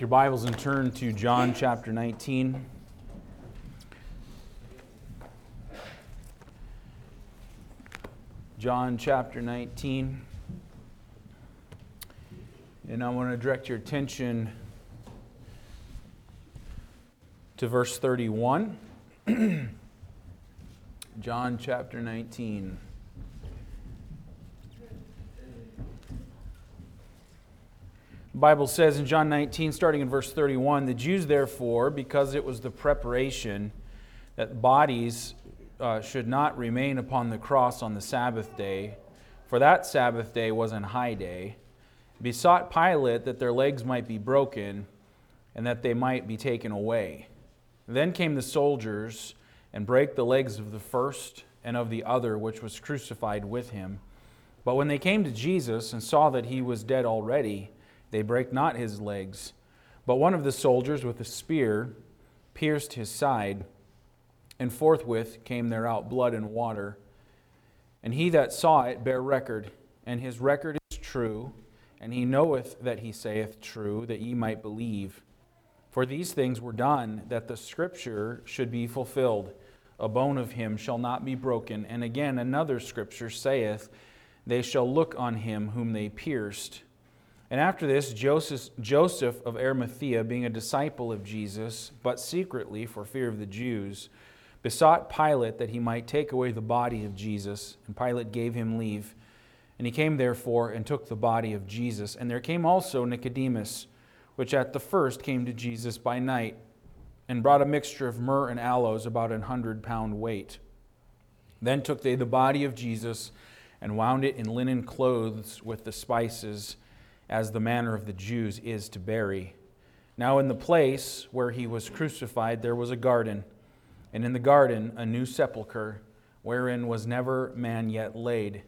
your Bibles and turn to John chapter 19. John chapter 19. And I want to direct your attention to verse 31. John chapter 19. Bible says in John 19, starting in verse 31, the Jews, therefore, because it was the preparation that bodies uh, should not remain upon the cross on the Sabbath day, for that Sabbath day was an high day, besought Pilate that their legs might be broken and that they might be taken away. Then came the soldiers and brake the legs of the first and of the other which was crucified with him. But when they came to Jesus and saw that he was dead already, they brake not his legs. But one of the soldiers with a spear pierced his side, and forthwith came there out blood and water. And he that saw it bare record, and his record is true, and he knoweth that he saith true, that ye might believe. For these things were done, that the scripture should be fulfilled. A bone of him shall not be broken. And again, another scripture saith, They shall look on him whom they pierced. And after this, Joseph, Joseph of Arimathea, being a disciple of Jesus, but secretly for fear of the Jews, besought Pilate that he might take away the body of Jesus. And Pilate gave him leave. And he came therefore and took the body of Jesus. And there came also Nicodemus, which at the first came to Jesus by night, and brought a mixture of myrrh and aloes, about an hundred pound weight. Then took they the body of Jesus and wound it in linen clothes with the spices as the manner of the Jews is to bury. Now, in the place where he was crucified, there was a garden, and in the garden a new sepulchre, wherein was never man yet laid.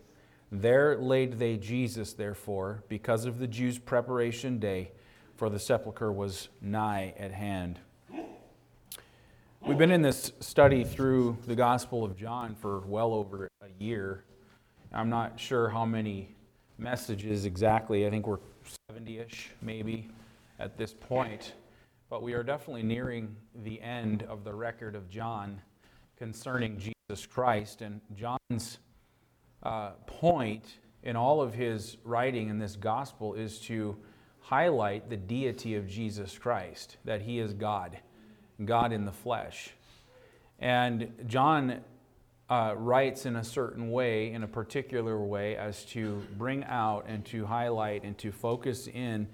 There laid they Jesus, therefore, because of the Jews' preparation day, for the sepulchre was nigh at hand. We've been in this study through the Gospel of John for well over a year. I'm not sure how many messages exactly. I think we're 70 ish, maybe, at this point. But we are definitely nearing the end of the record of John concerning Jesus Christ. And John's uh, point in all of his writing in this gospel is to highlight the deity of Jesus Christ, that he is God, God in the flesh. And John uh, writes in a certain way, in a particular way, as to bring out and to highlight and to focus in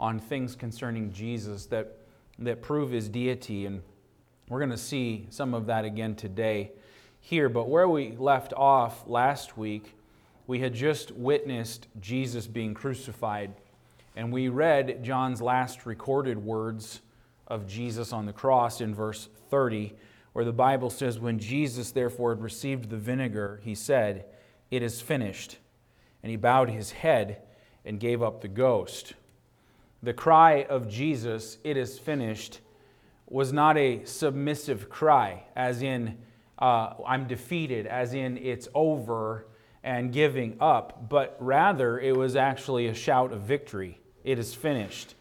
on things concerning Jesus that, that prove his deity. And we're going to see some of that again today here. But where we left off last week, we had just witnessed Jesus being crucified. And we read John's last recorded words of Jesus on the cross in verse 30 where the Bible says, When Jesus therefore had received the vinegar, he said, It is finished. And he bowed his head and gave up the ghost. The cry of Jesus, It is finished, was not a submissive cry, as in, uh, I'm defeated, as in, it's over and giving up, but rather it was actually a shout of victory. It is finished.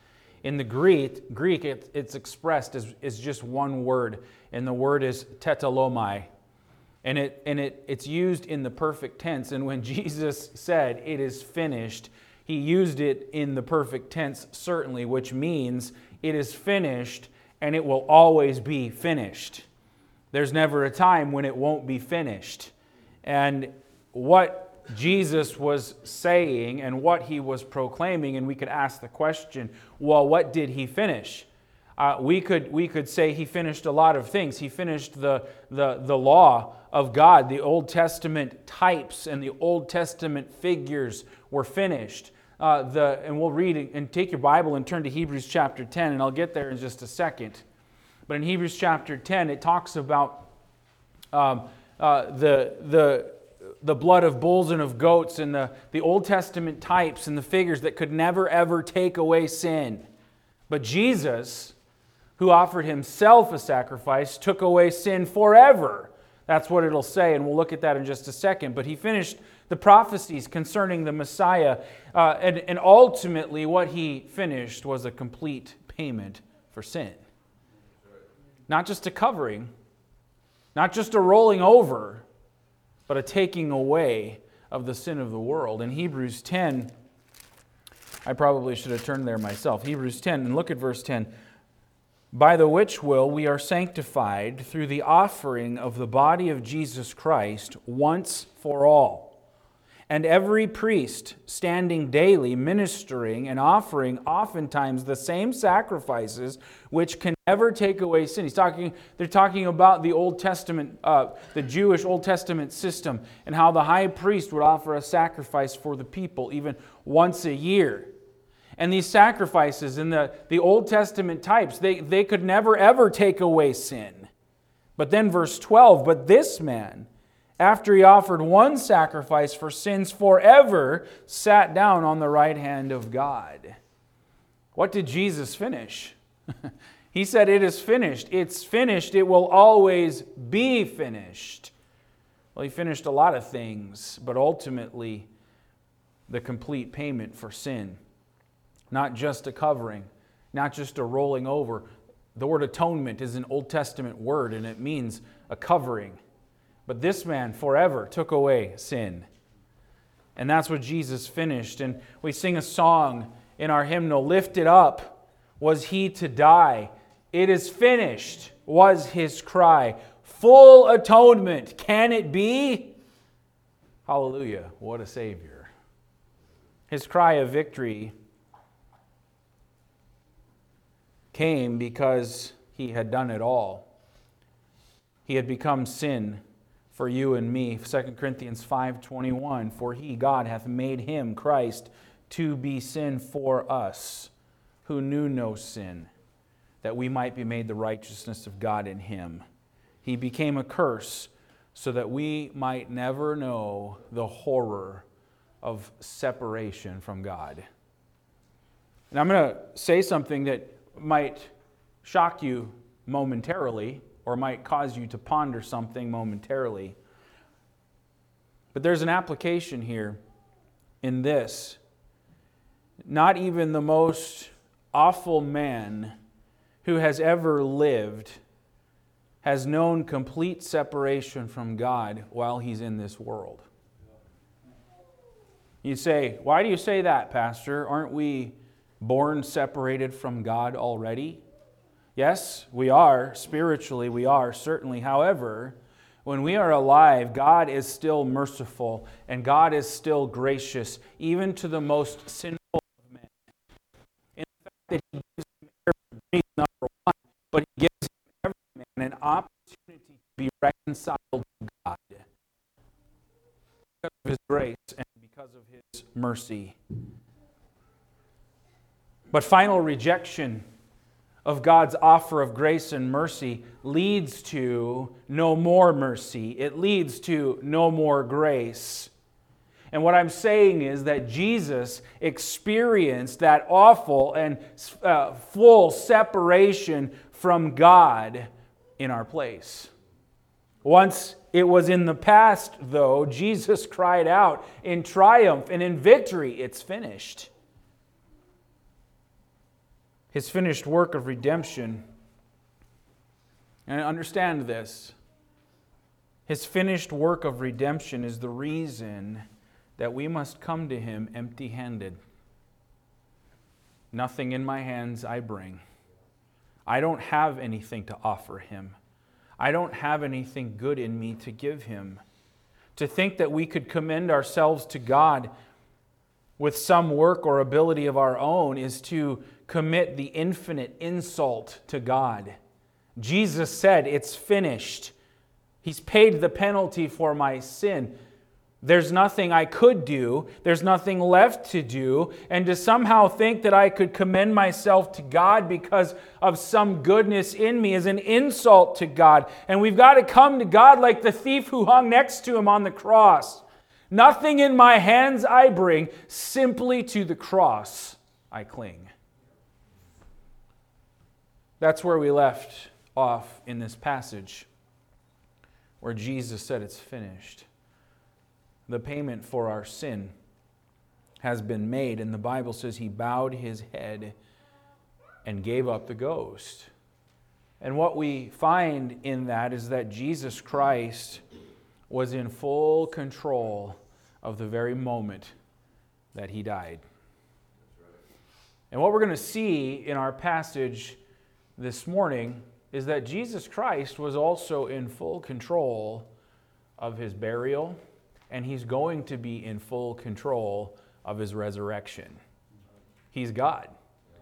In the Greek, Greek it, it's expressed as, as just one word, and the word is tetelestai. And, it, and it, it's used in the perfect tense. And when Jesus said, It is finished, he used it in the perfect tense, certainly, which means it is finished and it will always be finished. There's never a time when it won't be finished. And what Jesus was saying and what he was proclaiming, and we could ask the question well, what did he finish? Uh, we, could, we could say he finished a lot of things. He finished the, the, the law of God, the Old Testament types and the Old Testament figures were finished. Uh, the, and we'll read and take your Bible and turn to Hebrews chapter 10, and I'll get there in just a second. But in Hebrews chapter 10, it talks about um, uh, the, the the blood of bulls and of goats and the, the Old Testament types and the figures that could never, ever take away sin. But Jesus, who offered himself a sacrifice, took away sin forever. That's what it'll say, and we'll look at that in just a second. But he finished the prophecies concerning the Messiah, uh, and, and ultimately, what he finished was a complete payment for sin. Not just a covering, not just a rolling over, but a taking away of the sin of the world. In Hebrews 10, I probably should have turned there myself. Hebrews 10, and look at verse 10. By the which will we are sanctified through the offering of the body of Jesus Christ once for all. And every priest standing daily ministering and offering oftentimes the same sacrifices which can never take away sin. He's talking, they're talking about the Old Testament, uh, the Jewish Old Testament system, and how the high priest would offer a sacrifice for the people even once a year. And these sacrifices in the, the Old Testament types, they, they could never ever take away sin. But then verse 12, but this man, after he offered one sacrifice for sins forever, sat down on the right hand of God. What did Jesus finish? he said, It is finished. It's finished. It will always be finished. Well, he finished a lot of things, but ultimately, the complete payment for sin. Not just a covering, not just a rolling over. The word atonement is an Old Testament word, and it means a covering but this man forever took away sin. And that's what Jesus finished. And we sing a song in our hymnal Lift it up, was he to die? It is finished, was his cry. Full atonement, can it be? Hallelujah, what a Savior. His cry of victory came because he had done it all. He had become sin for you and me. 2 corinthians 5.21 for he god hath made him christ to be sin for us who knew no sin that we might be made the righteousness of god in him. He became a curse so that we might never know the horror of separation from god. And i'm going to say something that might shock you momentarily or might cause you to ponder something momentarily. But there's an application here in this. Not even the most awful man who has ever lived has known complete separation from God while he's in this world. You say, Why do you say that, Pastor? Aren't we born separated from God already? Yes, we are. Spiritually, we are, certainly. However, when we are alive, God is still merciful and God is still gracious, even to the most sinful of men. In the fact that He gives him number one, but He gives every man an opportunity to be reconciled to God because of His grace and because of His mercy. But final rejection of God's offer of grace and mercy leads to no more mercy. It leads to no more grace. And what I'm saying is that Jesus experienced that awful and uh, full separation from God in our place. Once it was in the past, though, Jesus cried out in triumph and in victory, It's finished his finished work of redemption. And understand this his finished work of redemption is the reason that we must come to him empty handed. Nothing in my hands I bring. I don't have anything to offer him. I don't have anything good in me to give him. To think that we could commend ourselves to God with some work or ability of our own is to commit the infinite insult to God. Jesus said, It's finished. He's paid the penalty for my sin. There's nothing I could do. There's nothing left to do. And to somehow think that I could commend myself to God because of some goodness in me is an insult to God. And we've got to come to God like the thief who hung next to him on the cross. Nothing in my hands I bring, simply to the cross I cling. That's where we left off in this passage, where Jesus said, It's finished. The payment for our sin has been made, and the Bible says he bowed his head and gave up the ghost. And what we find in that is that Jesus Christ was in full control of the very moment that he died. And what we're going to see in our passage this morning is that Jesus Christ was also in full control of his burial, and he's going to be in full control of his resurrection. He's God.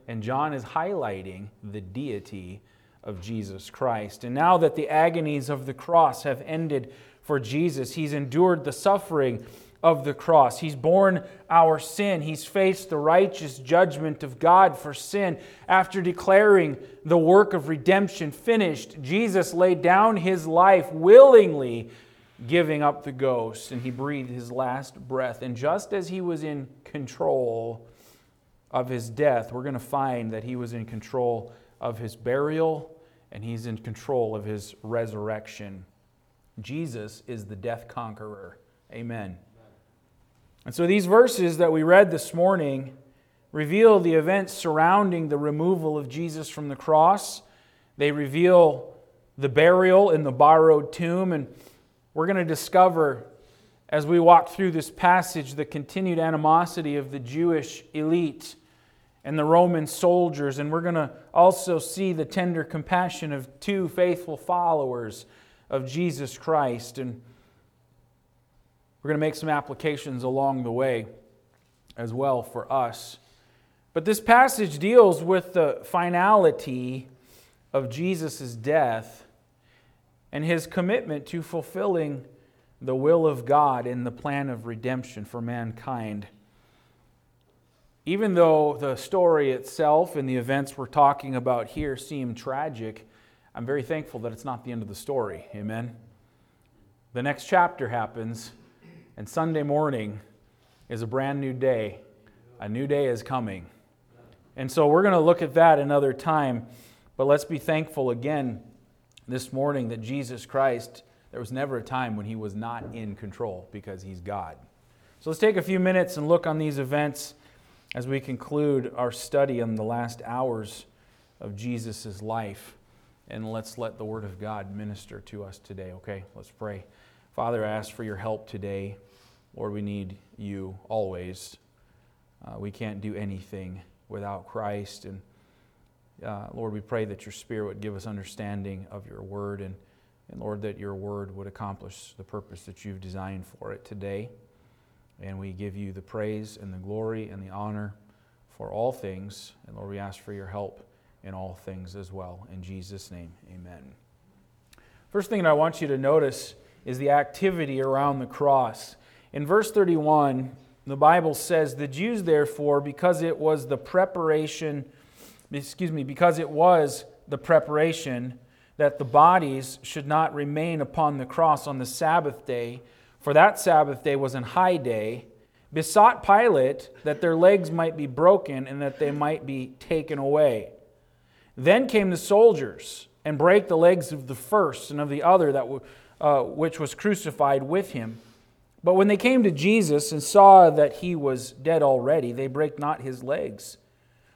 And John is highlighting the deity of Jesus Christ. And now that the agonies of the cross have ended for Jesus, he's endured the suffering of the cross. He's borne our sin. He's faced the righteous judgment of God for sin. After declaring the work of redemption finished, Jesus laid down his life willingly, giving up the ghost, and he breathed his last breath. And just as he was in control of his death, we're going to find that he was in control of his burial and he's in control of his resurrection. Jesus is the death conqueror. Amen. And so these verses that we read this morning reveal the events surrounding the removal of Jesus from the cross. They reveal the burial in the borrowed tomb. And we're going to discover as we walk through this passage the continued animosity of the Jewish elite and the Roman soldiers. And we're going to also see the tender compassion of two faithful followers of Jesus Christ. And we're going to make some applications along the way as well for us. But this passage deals with the finality of Jesus' death and his commitment to fulfilling the will of God in the plan of redemption for mankind. Even though the story itself and the events we're talking about here seem tragic, I'm very thankful that it's not the end of the story. Amen. The next chapter happens and Sunday morning is a brand new day. A new day is coming. And so we're going to look at that another time. But let's be thankful again this morning that Jesus Christ, there was never a time when he was not in control because he's God. So let's take a few minutes and look on these events as we conclude our study on the last hours of Jesus' life. And let's let the Word of God minister to us today, okay? Let's pray. Father, I ask for your help today. Lord, we need you always. Uh, we can't do anything without Christ. And uh, Lord, we pray that your Spirit would give us understanding of your word, and, and Lord, that your word would accomplish the purpose that you've designed for it today. And we give you the praise and the glory and the honor for all things. And Lord, we ask for your help in all things as well. In Jesus' name, amen. First thing that I want you to notice is the activity around the cross. In verse 31, the Bible says, The Jews, therefore, because it was the preparation, excuse me, because it was the preparation that the bodies should not remain upon the cross on the Sabbath day, for that Sabbath day was an high day, besought Pilate that their legs might be broken and that they might be taken away. Then came the soldiers and brake the legs of the first and of the other that uh, which was crucified with him. But when they came to Jesus and saw that he was dead already, they brake not his legs.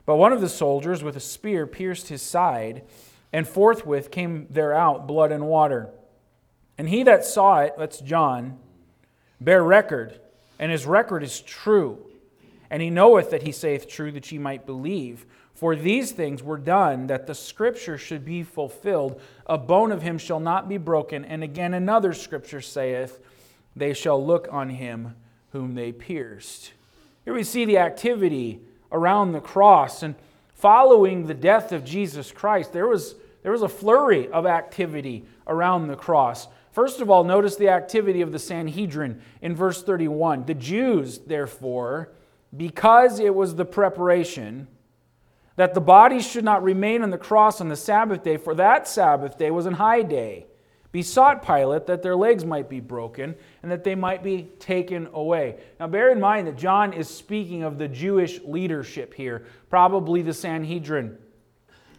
But one of the soldiers with a spear pierced his side, and forthwith came there out blood and water. And he that saw it, that's John, bare record, and his record is true. And he knoweth that he saith true, that ye might believe. For these things were done that the scripture should be fulfilled. A bone of him shall not be broken. And again, another scripture saith, They shall look on him whom they pierced. Here we see the activity around the cross. And following the death of Jesus Christ, there was, there was a flurry of activity around the cross. First of all, notice the activity of the Sanhedrin in verse 31. The Jews, therefore, because it was the preparation, that the bodies should not remain on the cross on the Sabbath day, for that Sabbath day was an high day, besought Pilate that their legs might be broken and that they might be taken away. Now, bear in mind that John is speaking of the Jewish leadership here, probably the Sanhedrin.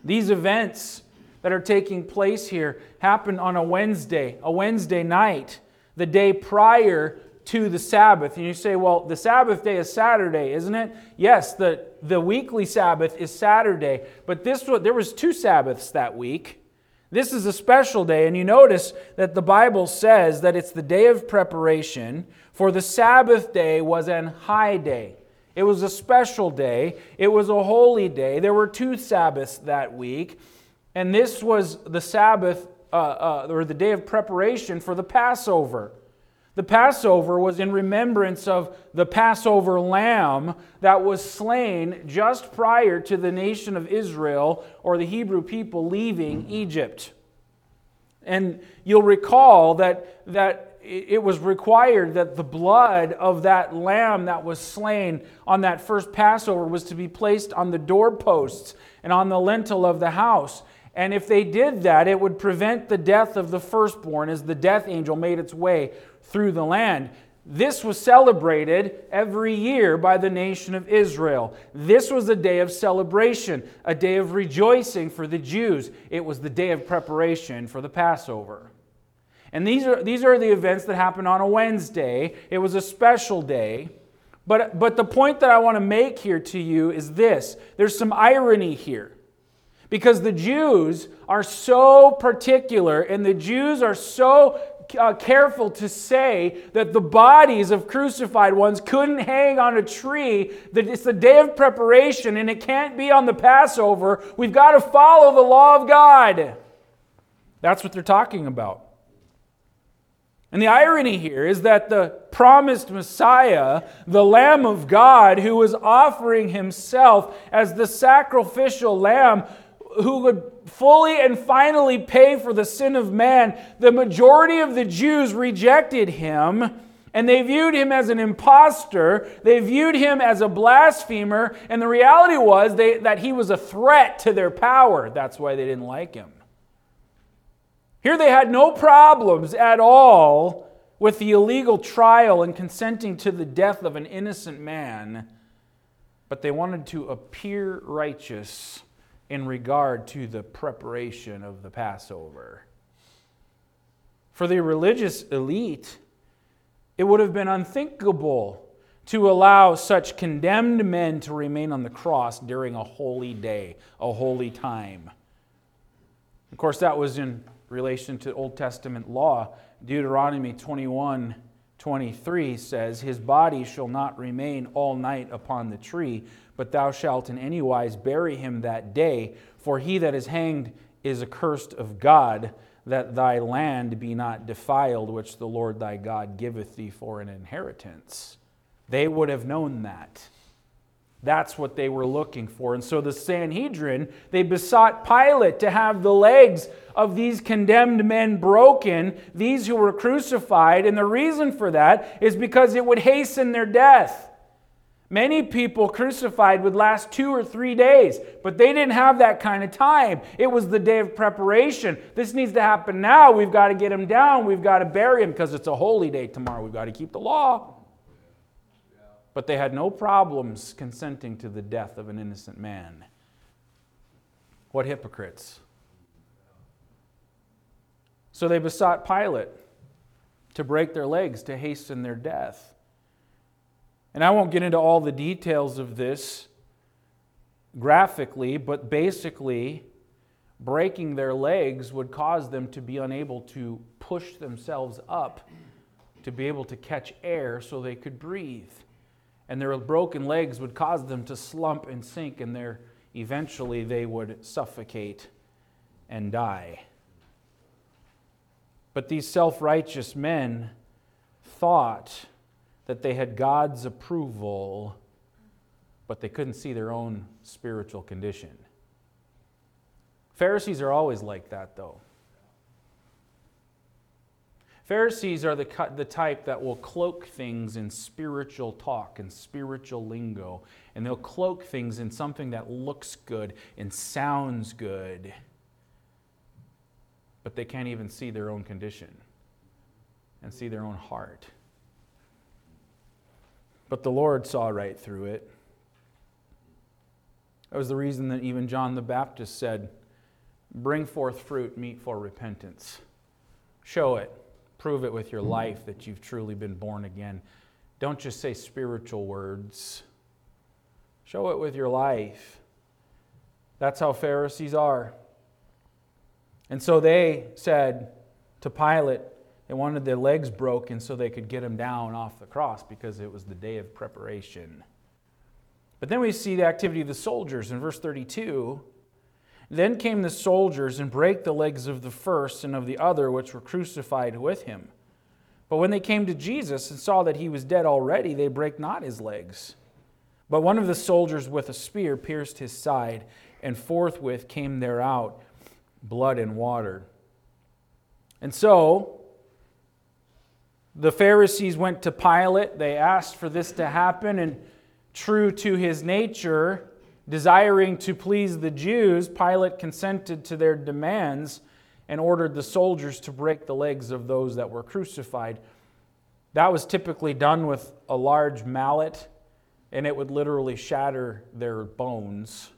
These events that are taking place here happened on a Wednesday, a Wednesday night, the day prior to the Sabbath. And you say, well, the Sabbath day is Saturday, isn't it? Yes, the, the weekly Sabbath is Saturday. But this there was two Sabbaths that week. This is a special day, and you notice that the Bible says that it's the day of preparation, for the Sabbath day was an high day. It was a special day, it was a holy day. There were two Sabbaths that week, and this was the Sabbath, uh, uh, or the day of preparation for the Passover. The Passover was in remembrance of the Passover lamb that was slain just prior to the nation of Israel or the Hebrew people leaving Egypt. And you'll recall that, that it was required that the blood of that lamb that was slain on that first Passover was to be placed on the doorposts and on the lintel of the house. And if they did that, it would prevent the death of the firstborn as the death angel made its way through the land. This was celebrated every year by the nation of Israel. This was a day of celebration, a day of rejoicing for the Jews. It was the day of preparation for the Passover. And these are, these are the events that happened on a Wednesday. It was a special day. But, but the point that I want to make here to you is this there's some irony here. Because the Jews are so particular and the Jews are so uh, careful to say that the bodies of crucified ones couldn't hang on a tree, that it's the day of preparation and it can't be on the Passover. We've got to follow the law of God. That's what they're talking about. And the irony here is that the promised Messiah, the Lamb of God, who was offering himself as the sacrificial lamb, who would fully and finally pay for the sin of man, the majority of the Jews rejected him and they viewed him as an impostor. They viewed him as a blasphemer. And the reality was they, that he was a threat to their power. That's why they didn't like him. Here they had no problems at all with the illegal trial and consenting to the death of an innocent man, but they wanted to appear righteous in regard to the preparation of the Passover. For the religious elite, it would have been unthinkable to allow such condemned men to remain on the cross during a holy day, a holy time. Of course, that was in relation to Old Testament law. Deuteronomy 21 23 says, His body shall not remain all night upon the tree, but thou shalt in any wise bury him that day. For he that is hanged is accursed of God, that thy land be not defiled, which the Lord thy God giveth thee for an inheritance. They would have known that. That's what they were looking for. And so the Sanhedrin, they besought Pilate to have the legs of these condemned men broken, these who were crucified. And the reason for that is because it would hasten their death. Many people crucified would last two or three days, but they didn't have that kind of time. It was the day of preparation. This needs to happen now. We've got to get him down. We've got to bury him because it's a holy day tomorrow. We've got to keep the law. But they had no problems consenting to the death of an innocent man. What hypocrites! So they besought Pilate to break their legs to hasten their death. And I won't get into all the details of this graphically, but basically, breaking their legs would cause them to be unable to push themselves up to be able to catch air so they could breathe. And their broken legs would cause them to slump and sink, and their, eventually they would suffocate and die. But these self righteous men thought that they had God's approval, but they couldn't see their own spiritual condition. Pharisees are always like that, though. Pharisees are the, the type that will cloak things in spiritual talk and spiritual lingo, and they'll cloak things in something that looks good and sounds good, but they can't even see their own condition and see their own heart. But the Lord saw right through it. That was the reason that even John the Baptist said, Bring forth fruit meet for repentance. Show it. Prove it with your life that you've truly been born again. Don't just say spiritual words, show it with your life. That's how Pharisees are. And so they said to Pilate, they wanted their legs broken so they could get him down off the cross because it was the day of preparation. But then we see the activity of the soldiers in verse 32. Then came the soldiers and brake the legs of the first and of the other which were crucified with him. But when they came to Jesus and saw that he was dead already, they brake not his legs. But one of the soldiers with a spear pierced his side, and forthwith came there out blood and water. And so the Pharisees went to Pilate. They asked for this to happen, and true to his nature, desiring to please the Jews, Pilate consented to their demands and ordered the soldiers to break the legs of those that were crucified. That was typically done with a large mallet, and it would literally shatter their bones.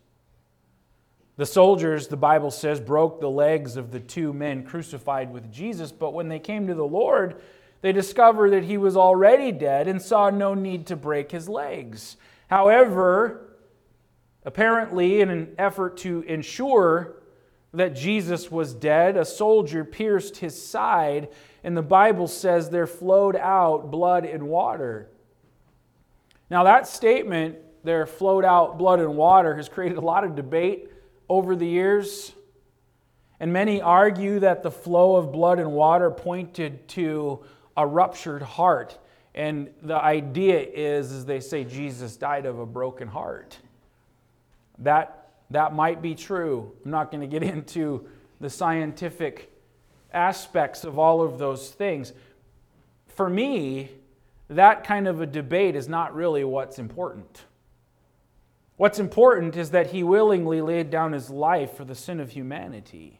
The soldiers, the Bible says, broke the legs of the two men crucified with Jesus, but when they came to the Lord, they discovered that he was already dead and saw no need to break his legs. However, apparently, in an effort to ensure that Jesus was dead, a soldier pierced his side, and the Bible says there flowed out blood and water. Now, that statement, there flowed out blood and water, has created a lot of debate over the years. And many argue that the flow of blood and water pointed to a ruptured heart. And the idea is, as they say, Jesus died of a broken heart. That, that might be true. I'm not going to get into the scientific aspects of all of those things. For me, that kind of a debate is not really what's important. What's important is that he willingly laid down his life for the sin of humanity.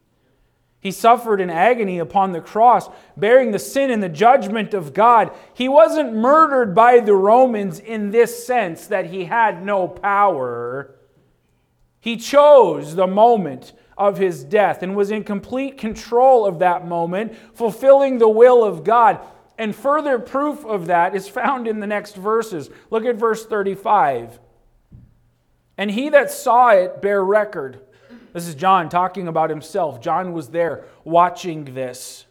He suffered in agony upon the cross, bearing the sin and the judgment of God. He wasn't murdered by the Romans in this sense that he had no power. He chose the moment of his death and was in complete control of that moment, fulfilling the will of God. And further proof of that is found in the next verses. Look at verse 35. And he that saw it bare record. This is John talking about himself. John was there watching this.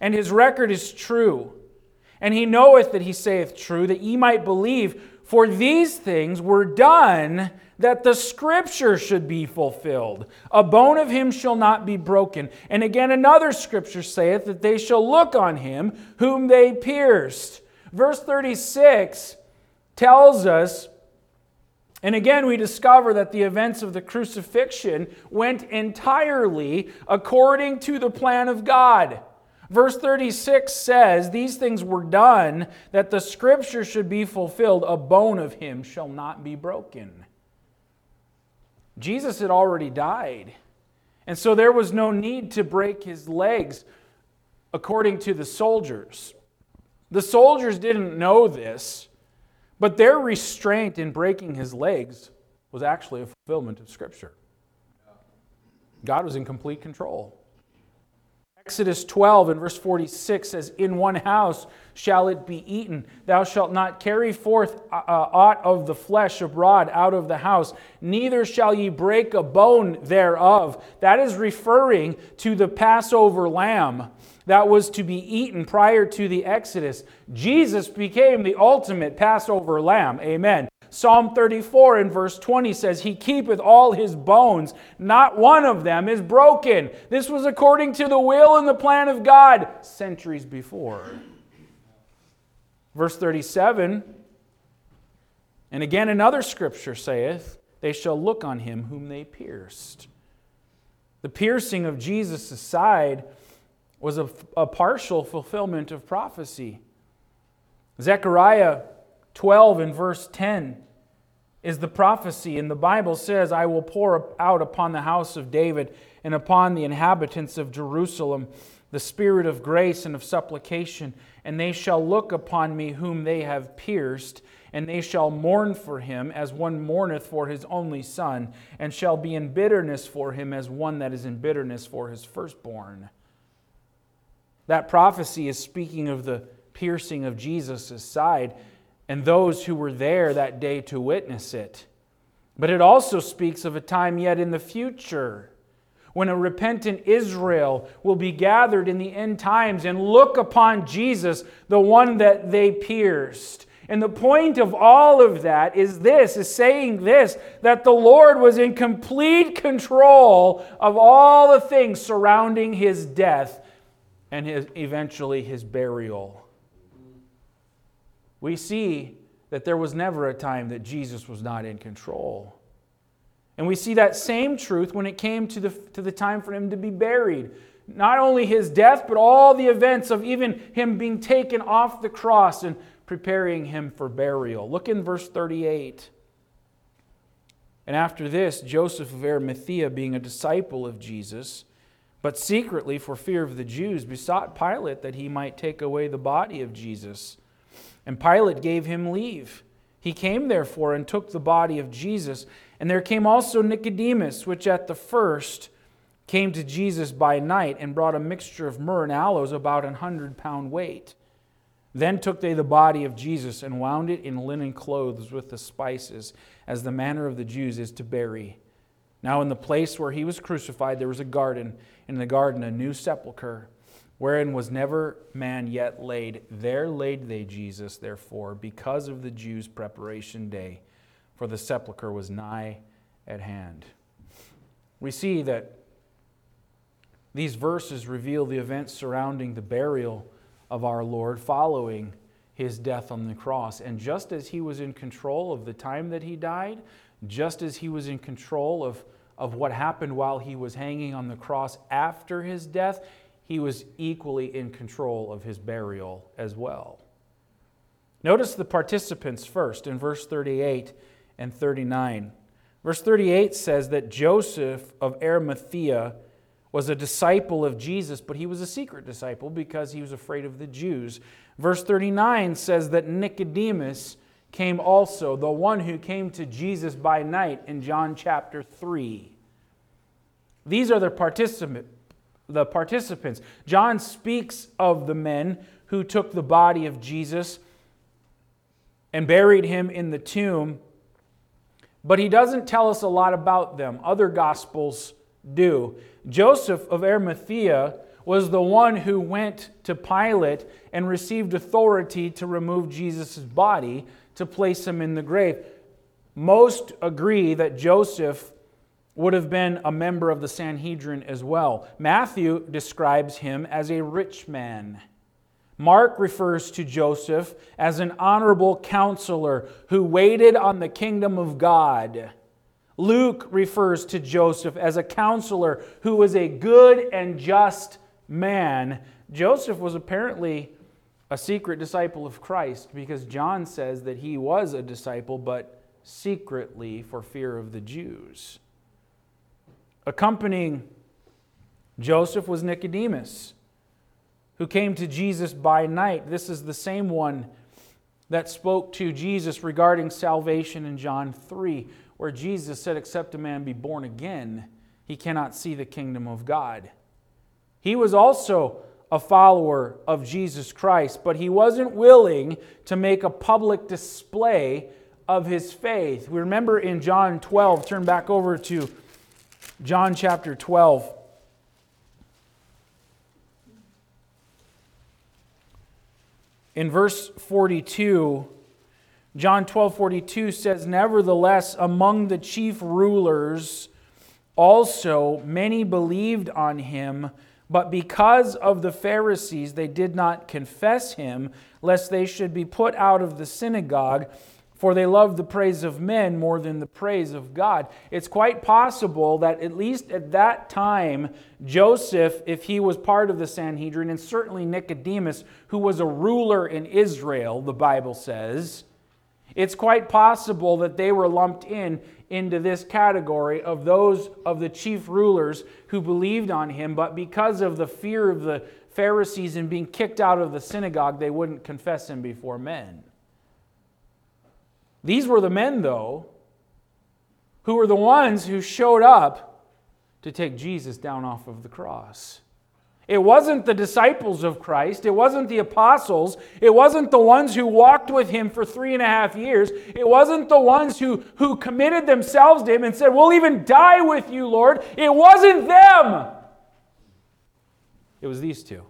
And his record is true. And he knoweth that he saith true, that ye might believe. For these things were done that the scripture should be fulfilled. A bone of him shall not be broken. And again, another scripture saith that they shall look on him whom they pierced. Verse 36 tells us and again, we discover that the events of the crucifixion went entirely according to the plan of God. Verse 36 says, These things were done that the scripture should be fulfilled. A bone of him shall not be broken. Jesus had already died. And so there was no need to break his legs according to the soldiers. The soldiers didn't know this. But their restraint in breaking his legs was actually a fulfillment of Scripture. God was in complete control. Exodus 12 and verse 46 says, In one house shall it be eaten. Thou shalt not carry forth uh, uh, aught of the flesh abroad out of the house, neither shall ye break a bone thereof. That is referring to the Passover lamb that was to be eaten prior to the Exodus. Jesus became the ultimate Passover lamb. Amen. Psalm 34 in verse 20 says, He keepeth all his bones, not one of them is broken. This was according to the will and the plan of God centuries before. Verse 37 And again another scripture saith, They shall look on him whom they pierced. The piercing of Jesus' side was a, a partial fulfillment of prophecy. Zechariah 12 and verse 10 is the prophecy, and the Bible says, I will pour out upon the house of David and upon the inhabitants of Jerusalem the spirit of grace and of supplication, and they shall look upon me whom they have pierced, and they shall mourn for him as one mourneth for his only son, and shall be in bitterness for him as one that is in bitterness for his firstborn. That prophecy is speaking of the piercing of Jesus' side and those who were there that day to witness it. But it also speaks of a time yet in the future when a repentant Israel will be gathered in the end times and look upon Jesus, the one that they pierced. And the point of all of that is this is saying this that the Lord was in complete control of all the things surrounding his death and his, eventually his burial. We see that there was never a time that Jesus was not in control. And we see that same truth when it came to the, to the time for him to be buried. Not only his death, but all the events of even him being taken off the cross and preparing him for burial. Look in verse 38. And after this, Joseph of Arimathea, being a disciple of Jesus, but secretly for fear of the Jews, besought Pilate that he might take away the body of Jesus. And Pilate gave him leave. He came therefore and took the body of Jesus. And there came also Nicodemus, which at the first came to Jesus by night and brought a mixture of myrrh and aloes about an hundred pound weight. Then took they the body of Jesus and wound it in linen clothes with the spices, as the manner of the Jews is to bury. Now, in the place where he was crucified, there was a garden, and in the garden a new sepulchre, wherein was never man yet laid. There laid they Jesus, therefore, because of the Jews' preparation day, for the sepulchre was nigh at hand. We see that these verses reveal the events surrounding the burial of our Lord following his death on the cross. And just as he was in control of the time that he died, just as he was in control of of what happened while he was hanging on the cross after his death, he was equally in control of his burial as well. Notice the participants first in verse 38 and 39. Verse 38 says that Joseph of Arimathea was a disciple of Jesus, but he was a secret disciple because he was afraid of the Jews. Verse 39 says that Nicodemus came also, the one who came to Jesus by night in John chapter 3. These are the, participant, the participants. John speaks of the men who took the body of Jesus and buried him in the tomb, but he doesn't tell us a lot about them. Other gospels do. Joseph of Arimathea was the one who went to Pilate and received authority to remove Jesus' body to place him in the grave. Most agree that Joseph would have been a member of the Sanhedrin as well. Matthew describes him as a rich man. Mark refers to Joseph as an honorable counselor who waited on the kingdom of God. Luke refers to Joseph as a counselor who was a good and just man. Joseph was apparently a secret disciple of Christ because John says that he was a disciple, but secretly for fear of the Jews. Accompanying Joseph was Nicodemus, who came to Jesus by night. This is the same one that spoke to Jesus regarding salvation in John 3, where Jesus said, Except a man be born again, he cannot see the kingdom of God. He was also a follower of Jesus Christ, but he wasn't willing to make a public display of his faith. We remember in John 12, turn back over to John chapter 12. In verse 42, John 12 42 says, Nevertheless, among the chief rulers also many believed on him but because of the Pharisees, they did not confess him, lest they should be put out of the synagogue, for they loved the praise of men more than the praise of God. It's quite possible that, at least at that time, Joseph, if he was part of the Sanhedrin, and certainly Nicodemus, who was a ruler in Israel, the Bible says, it's quite possible that they were lumped in into this category of those of the chief rulers who believed on him, but because of the fear of the Pharisees and being kicked out of the synagogue, they wouldn't confess him before men. These were the men, though, who were the ones who showed up to take Jesus down off of the cross. It wasn't the disciples of Christ. It wasn't the apostles. It wasn't the ones who walked with him for three and a half years. It wasn't the ones who, who committed themselves to him and said, We'll even die with you, Lord. It wasn't them. It was these two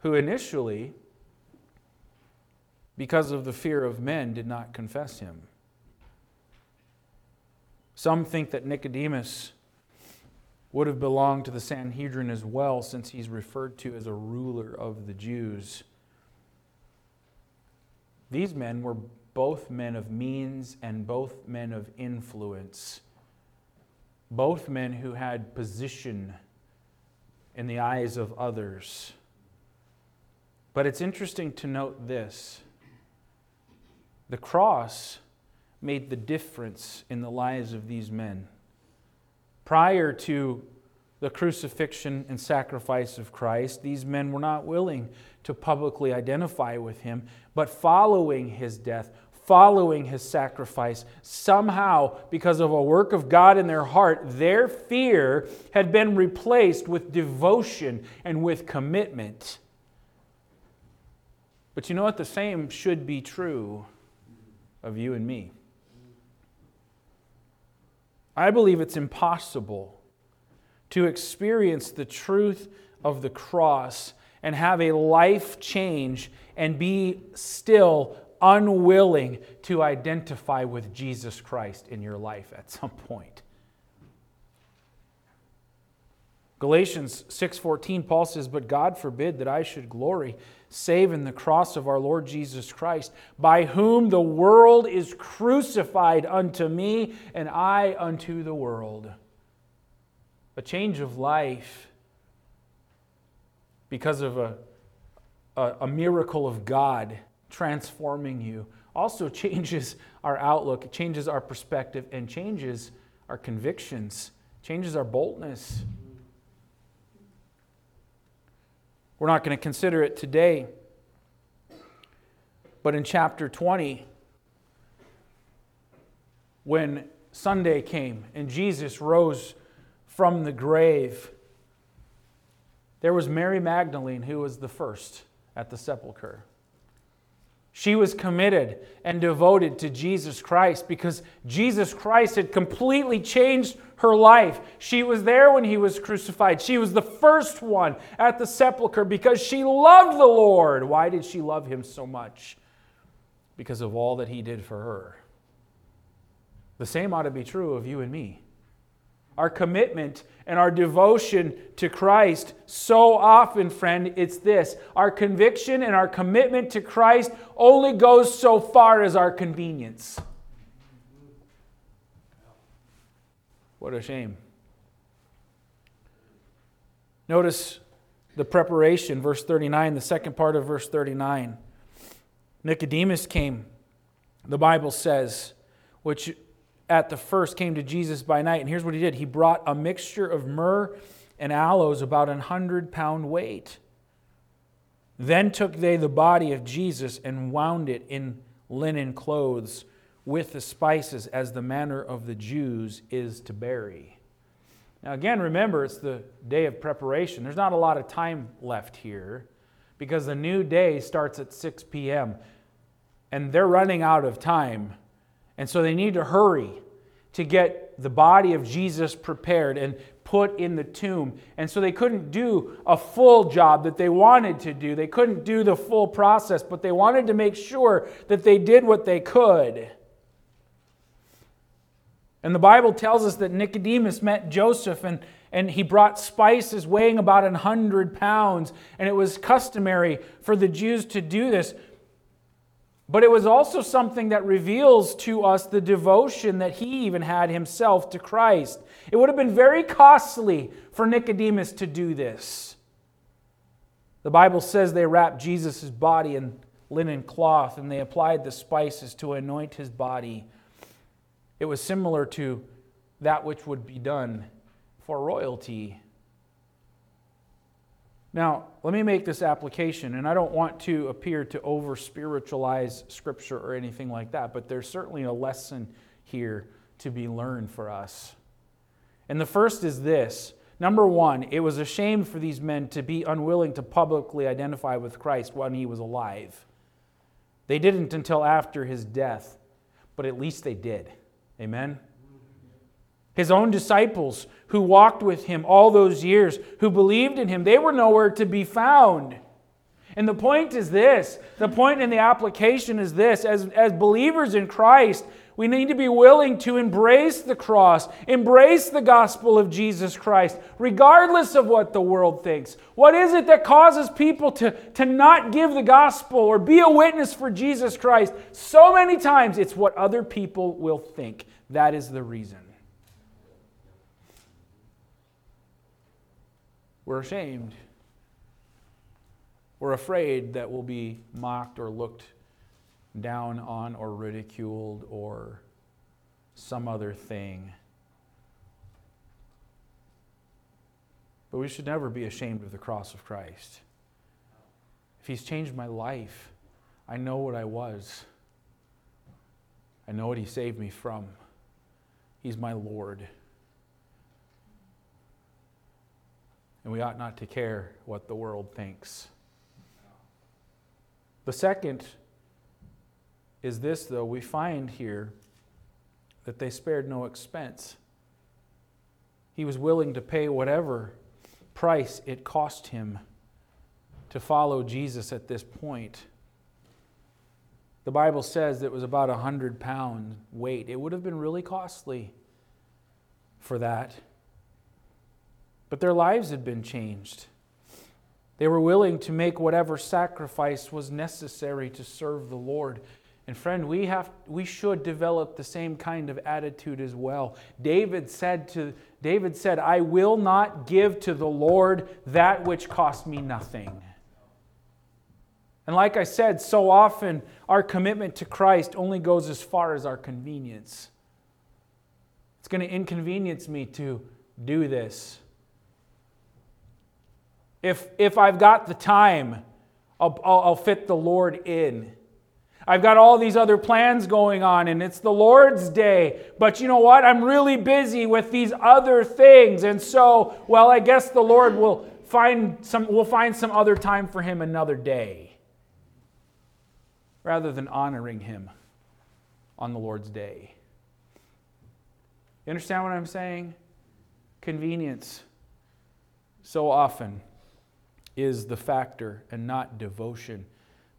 who initially, because of the fear of men, did not confess him. Some think that Nicodemus would have belonged to the Sanhedrin as well, since he's referred to as a ruler of the Jews. These men were both men of means and both men of influence, both men who had position in the eyes of others. But it's interesting to note this the cross made the difference in the lives of these men. Prior to the crucifixion and sacrifice of Christ, these men were not willing to publicly identify with him, but following his death, following his sacrifice, somehow, because of a work of God in their heart, their fear had been replaced with devotion and with commitment. But you know what? The same should be true of you and me. I believe it's impossible to experience the truth of the cross and have a life change and be still unwilling to identify with Jesus Christ in your life at some point. Galatians 6:14 Paul says, "But God forbid that I should glory save in the cross of our Lord Jesus Christ, by whom the world is crucified unto me, and I unto the world. A change of life because of a, a, a miracle of God transforming you also changes our outlook, changes our perspective, and changes our convictions, changes our boldness. We're not going to consider it today. But in chapter 20, when Sunday came and Jesus rose from the grave, there was Mary Magdalene who was the first at the sepulchre. She was committed and devoted to Jesus Christ because Jesus Christ had completely changed her life. She was there when he was crucified. She was the first one at the sepulchre because she loved the Lord. Why did she love him so much? Because of all that he did for her. The same ought to be true of you and me our commitment and our devotion to Christ, so often, friend, it's this. Our conviction and our commitment to Christ only goes so far as our convenience. What a shame. Notice the preparation, verse 39, the second part of verse 39. Nicodemus came, the Bible says, which at the first came to Jesus by night. And here's what he did he brought a mixture of myrrh and aloes, about an hundred pound weight. Then took they the body of Jesus and wound it in linen clothes with the spices, as the manner of the Jews is to bury. Now, again, remember, it's the day of preparation. There's not a lot of time left here because the new day starts at 6 p.m. and they're running out of time and so they need to hurry to get the body of Jesus prepared and put in the tomb. And so they couldn't do a full job that they wanted to do. They couldn't do the full process, but they wanted to make sure that they did what they could. And the Bible tells us that Nicodemus met Joseph and, and he brought spices weighing about a hundred pounds. And it was customary for the Jews to do this. But it was also something that reveals to us the devotion that he even had himself to Christ. It would have been very costly for Nicodemus to do this. The Bible says they wrapped Jesus' body in linen cloth and they applied the spices to anoint his body. It was similar to that which would be done for royalty. Now, let me make this application, and I don't want to appear to over spiritualize Scripture or anything like that, but there's certainly a lesson here to be learned for us. And the first is this Number one, it was a shame for these men to be unwilling to publicly identify with Christ when he was alive. They didn't until after his death, but at least they did. Amen? His own disciples who walked with him all those years, who believed in him, they were nowhere to be found. And the point is this the point in the application is this as, as believers in Christ, we need to be willing to embrace the cross, embrace the gospel of Jesus Christ, regardless of what the world thinks. What is it that causes people to, to not give the gospel or be a witness for Jesus Christ? So many times it's what other people will think. That is the reason. We're ashamed. We're afraid that we'll be mocked or looked down on or ridiculed or some other thing. But we should never be ashamed of the cross of Christ. If He's changed my life, I know what I was. I know what He saved me from. He's my Lord. And we ought not to care what the world thinks. The second is this, though, we find here that they spared no expense. He was willing to pay whatever price it cost him to follow Jesus at this point. The Bible says it was about a hundred pound weight. It would have been really costly for that. But their lives had been changed. They were willing to make whatever sacrifice was necessary to serve the Lord. And friend, we have we should develop the same kind of attitude as well. David said to David said, "I will not give to the Lord that which cost me nothing." And like I said, so often our commitment to Christ only goes as far as our convenience. It's going to inconvenience me to do this. If, if I've got the time, I'll, I'll, I'll fit the Lord in. I've got all these other plans going on, and it's the Lord's day. But you know what? I'm really busy with these other things. And so, well, I guess the Lord will find some, we'll find some other time for him another day. Rather than honoring him on the Lord's day. You understand what I'm saying? Convenience. So often is the factor and not devotion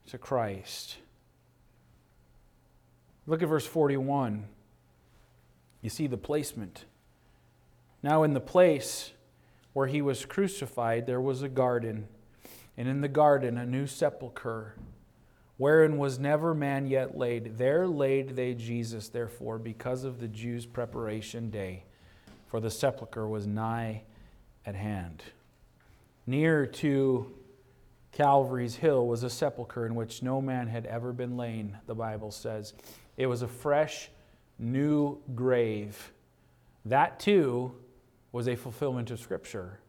to Christ. Look at verse 41. You see the placement. Now, in the place where he was crucified, there was a garden, and in the garden a new sepulchre, wherein was never man yet laid. There laid they Jesus, therefore, because of the Jews' preparation day, for the sepulchre was nigh at hand. Near to Calvary's hill was a sepulchre in which no man had ever been lain, the Bible says. It was a fresh, new grave. That too was a fulfillment of Scripture.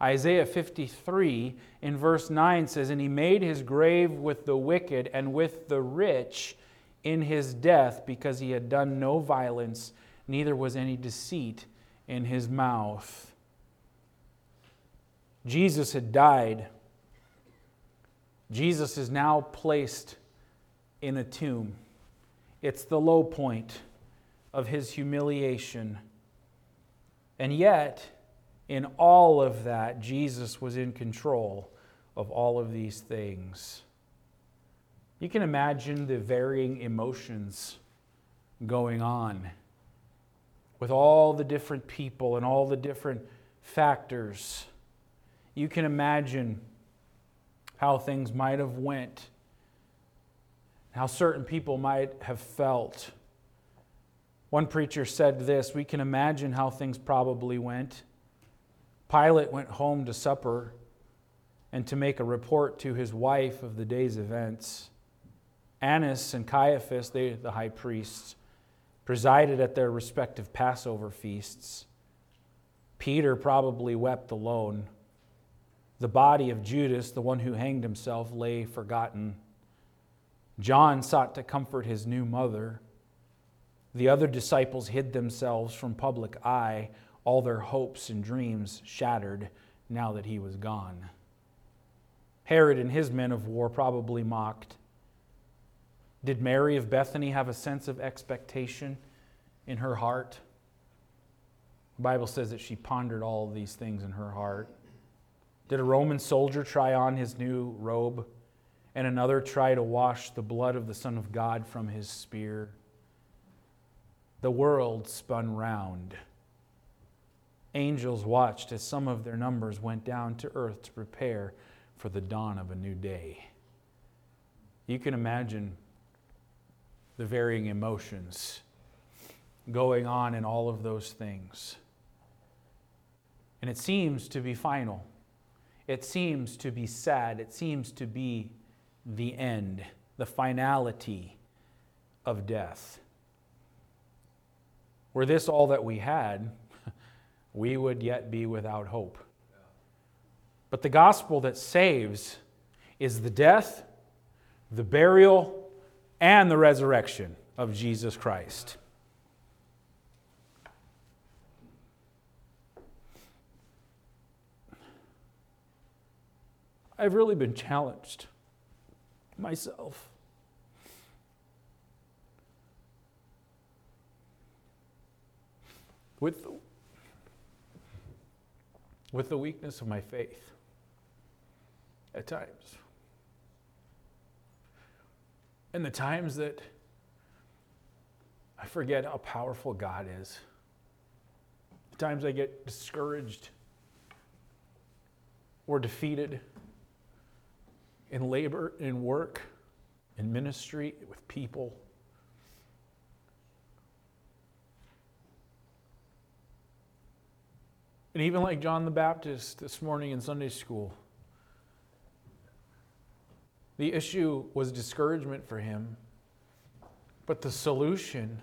Isaiah 53 in verse 9 says, And he made his grave with the wicked and with the rich in his death, because he had done no violence, neither was any deceit in his mouth. Jesus had died. Jesus is now placed in a tomb. It's the low point of his humiliation. And yet, in all of that, Jesus was in control of all of these things. You can imagine the varying emotions going on with all the different people and all the different factors you can imagine how things might have went, how certain people might have felt. One preacher said this We can imagine how things probably went. Pilate went home to supper and to make a report to his wife of the day's events. Annas and Caiaphas, they, the high priests, presided at their respective Passover feasts. Peter probably wept alone. The body of Judas, the one who hanged himself, lay forgotten. John sought to comfort his new mother. The other disciples hid themselves from public eye all their hopes and dreams shattered now that he was gone. Herod and his men of war probably mocked. Did Mary of Bethany have a sense of expectation in her heart? The Bible says that she pondered all these things in her heart. Did a Roman soldier try on his new robe and another try to wash the blood of the Son of God from his spear? The world spun round. Angels watched as some of their numbers went down to earth to prepare for the dawn of a new day. You can imagine the varying emotions going on in all of those things. And it seems to be final. It seems to be sad. It seems to be the end, the finality of death. Were this all that we had, we would yet be without hope. But the gospel that saves is the death, the burial, and the resurrection of Jesus Christ. I've really been challenged myself. With the, with the weakness of my faith at times. And the times that I forget how powerful God is. The times I get discouraged or defeated in labor, in work, in ministry, with people. And even like John the Baptist this morning in Sunday school, the issue was discouragement for him, but the solution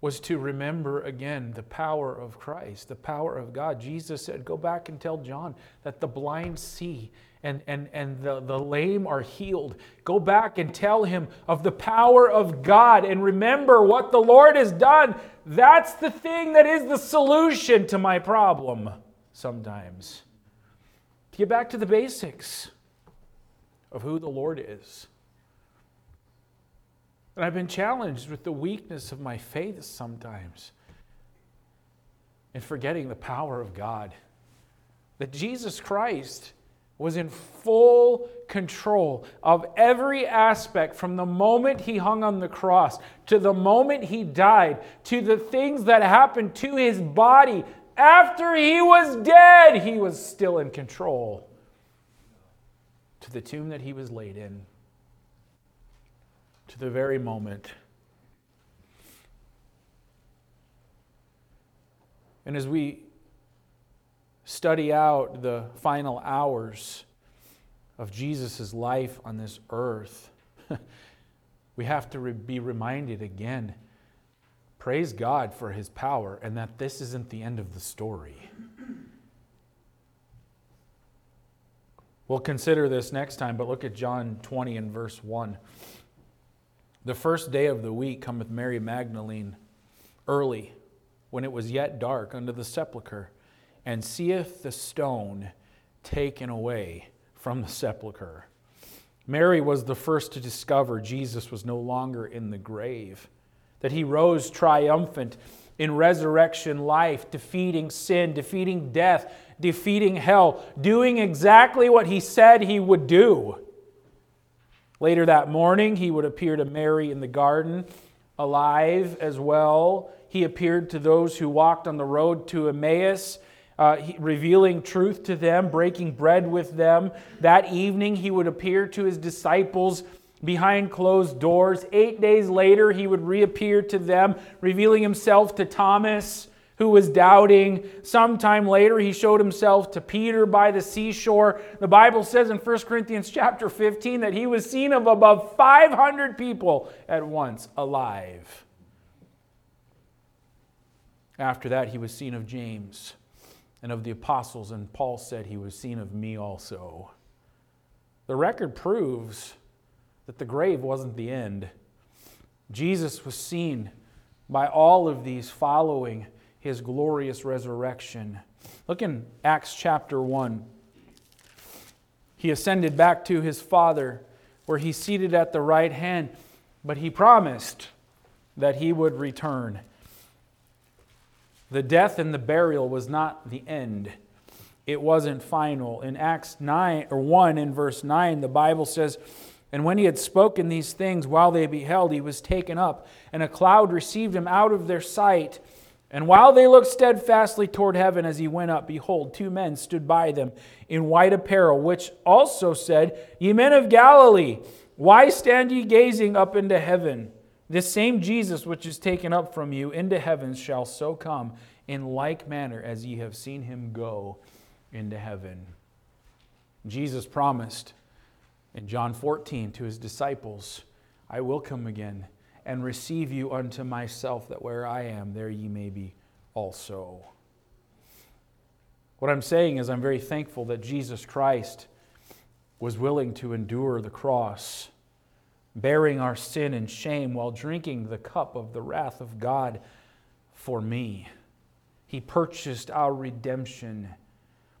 was to remember again the power of Christ, the power of God. Jesus said, Go back and tell John that the blind see and, and, and the, the lame are healed. Go back and tell him of the power of God and remember what the Lord has done. That's the thing that is the solution to my problem sometimes. To get back to the basics of who the Lord is. And I've been challenged with the weakness of my faith sometimes and forgetting the power of God. That Jesus Christ was in full control of every aspect from the moment he hung on the cross to the moment he died to the things that happened to his body after he was dead. He was still in control. To the tomb that he was laid in, to the very moment. And as we study out the final hours of Jesus' life on this earth, we have to be reminded again praise God for his power and that this isn't the end of the story. We'll consider this next time, but look at John 20 and verse 1. The first day of the week cometh Mary Magdalene early, when it was yet dark, unto the sepulchre and seeth the stone taken away from the sepulchre. Mary was the first to discover Jesus was no longer in the grave, that he rose triumphant in resurrection life, defeating sin, defeating death, defeating hell, doing exactly what he said he would do. Later that morning, he would appear to Mary in the garden, alive as well. He appeared to those who walked on the road to Emmaus uh, revealing truth to them, breaking bread with them. That evening, he would appear to his disciples behind closed doors. Eight days later, he would reappear to them, revealing himself to Thomas, who was doubting. Sometime later, he showed himself to Peter by the seashore. The Bible says in 1 Corinthians chapter 15 that he was seen of above 500 people at once alive. After that, he was seen of James and of the apostles, and Paul said he was seen of me also. The record proves that the grave wasn't the end. Jesus was seen by all of these following his glorious resurrection. Look in Acts chapter 1. He ascended back to his Father, where he's seated at the right hand, but he promised that he would return. The death and the burial was not the end. It wasn't final. In Acts 9 or 1 in verse 9, the Bible says, and when he had spoken these things while they beheld, he was taken up, and a cloud received him out of their sight. And while they looked steadfastly toward heaven as he went up, behold, two men stood by them in white apparel, which also said, Ye men of Galilee, why stand ye gazing up into heaven? This same Jesus which is taken up from you into heaven shall so come in like manner as ye have seen him go into heaven. Jesus promised in John 14 to his disciples, I will come again and receive you unto myself, that where I am, there ye may be also. What I'm saying is, I'm very thankful that Jesus Christ was willing to endure the cross, bearing our sin and shame while drinking the cup of the wrath of God for me. He purchased our redemption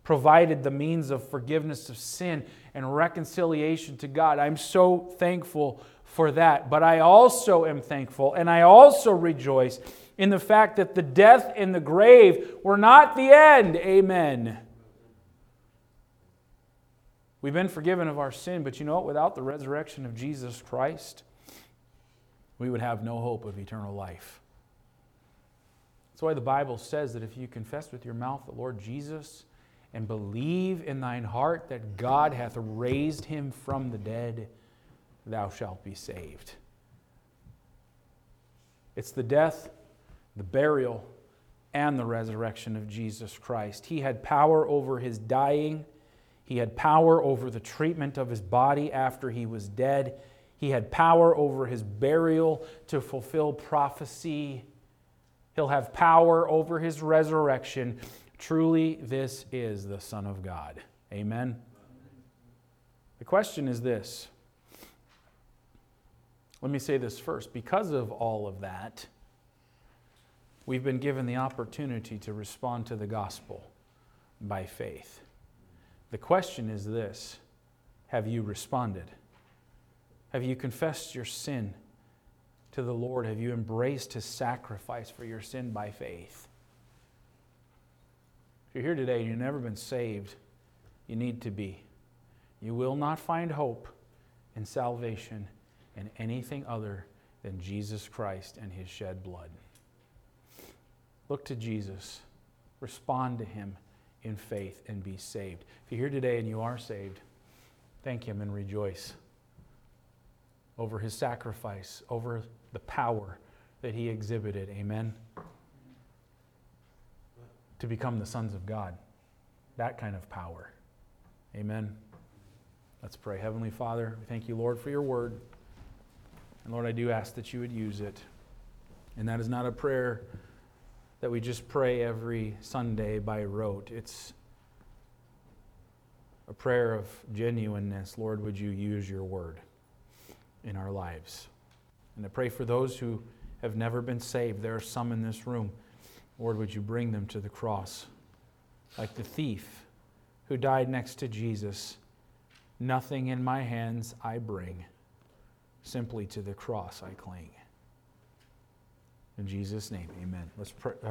provided the means of forgiveness of sin and reconciliation to God. I'm so thankful for that. But I also am thankful and I also rejoice in the fact that the death and the grave were not the end. Amen. We've been forgiven of our sin, but you know what? Without the resurrection of Jesus Christ, we would have no hope of eternal life. That's why the Bible says that if you confess with your mouth the Lord Jesus, and believe in thine heart that God hath raised him from the dead, thou shalt be saved. It's the death, the burial, and the resurrection of Jesus Christ. He had power over his dying, he had power over the treatment of his body after he was dead, he had power over his burial to fulfill prophecy. He'll have power over his resurrection Truly, this is the Son of God. Amen. The question is this. Let me say this first. Because of all of that, we've been given the opportunity to respond to the gospel by faith. The question is this Have you responded? Have you confessed your sin to the Lord? Have you embraced his sacrifice for your sin by faith? If you're here today and you've never been saved, you need to be. You will not find hope and salvation in anything other than Jesus Christ and his shed blood. Look to Jesus, respond to him in faith, and be saved. If you're here today and you are saved, thank him and rejoice over his sacrifice, over the power that he exhibited. Amen to become the sons of God. That kind of power. Amen. Let's pray. Heavenly Father, we thank you, Lord, for your word. And Lord, I do ask that you would use it. And that is not a prayer that we just pray every Sunday by rote. It's a prayer of genuineness. Lord, would you use your word in our lives? And I pray for those who have never been saved. There are some in this room. Lord, would you bring them to the cross? Like the thief who died next to Jesus, nothing in my hands I bring, simply to the cross I cling. In Jesus' name, amen. Let's pray.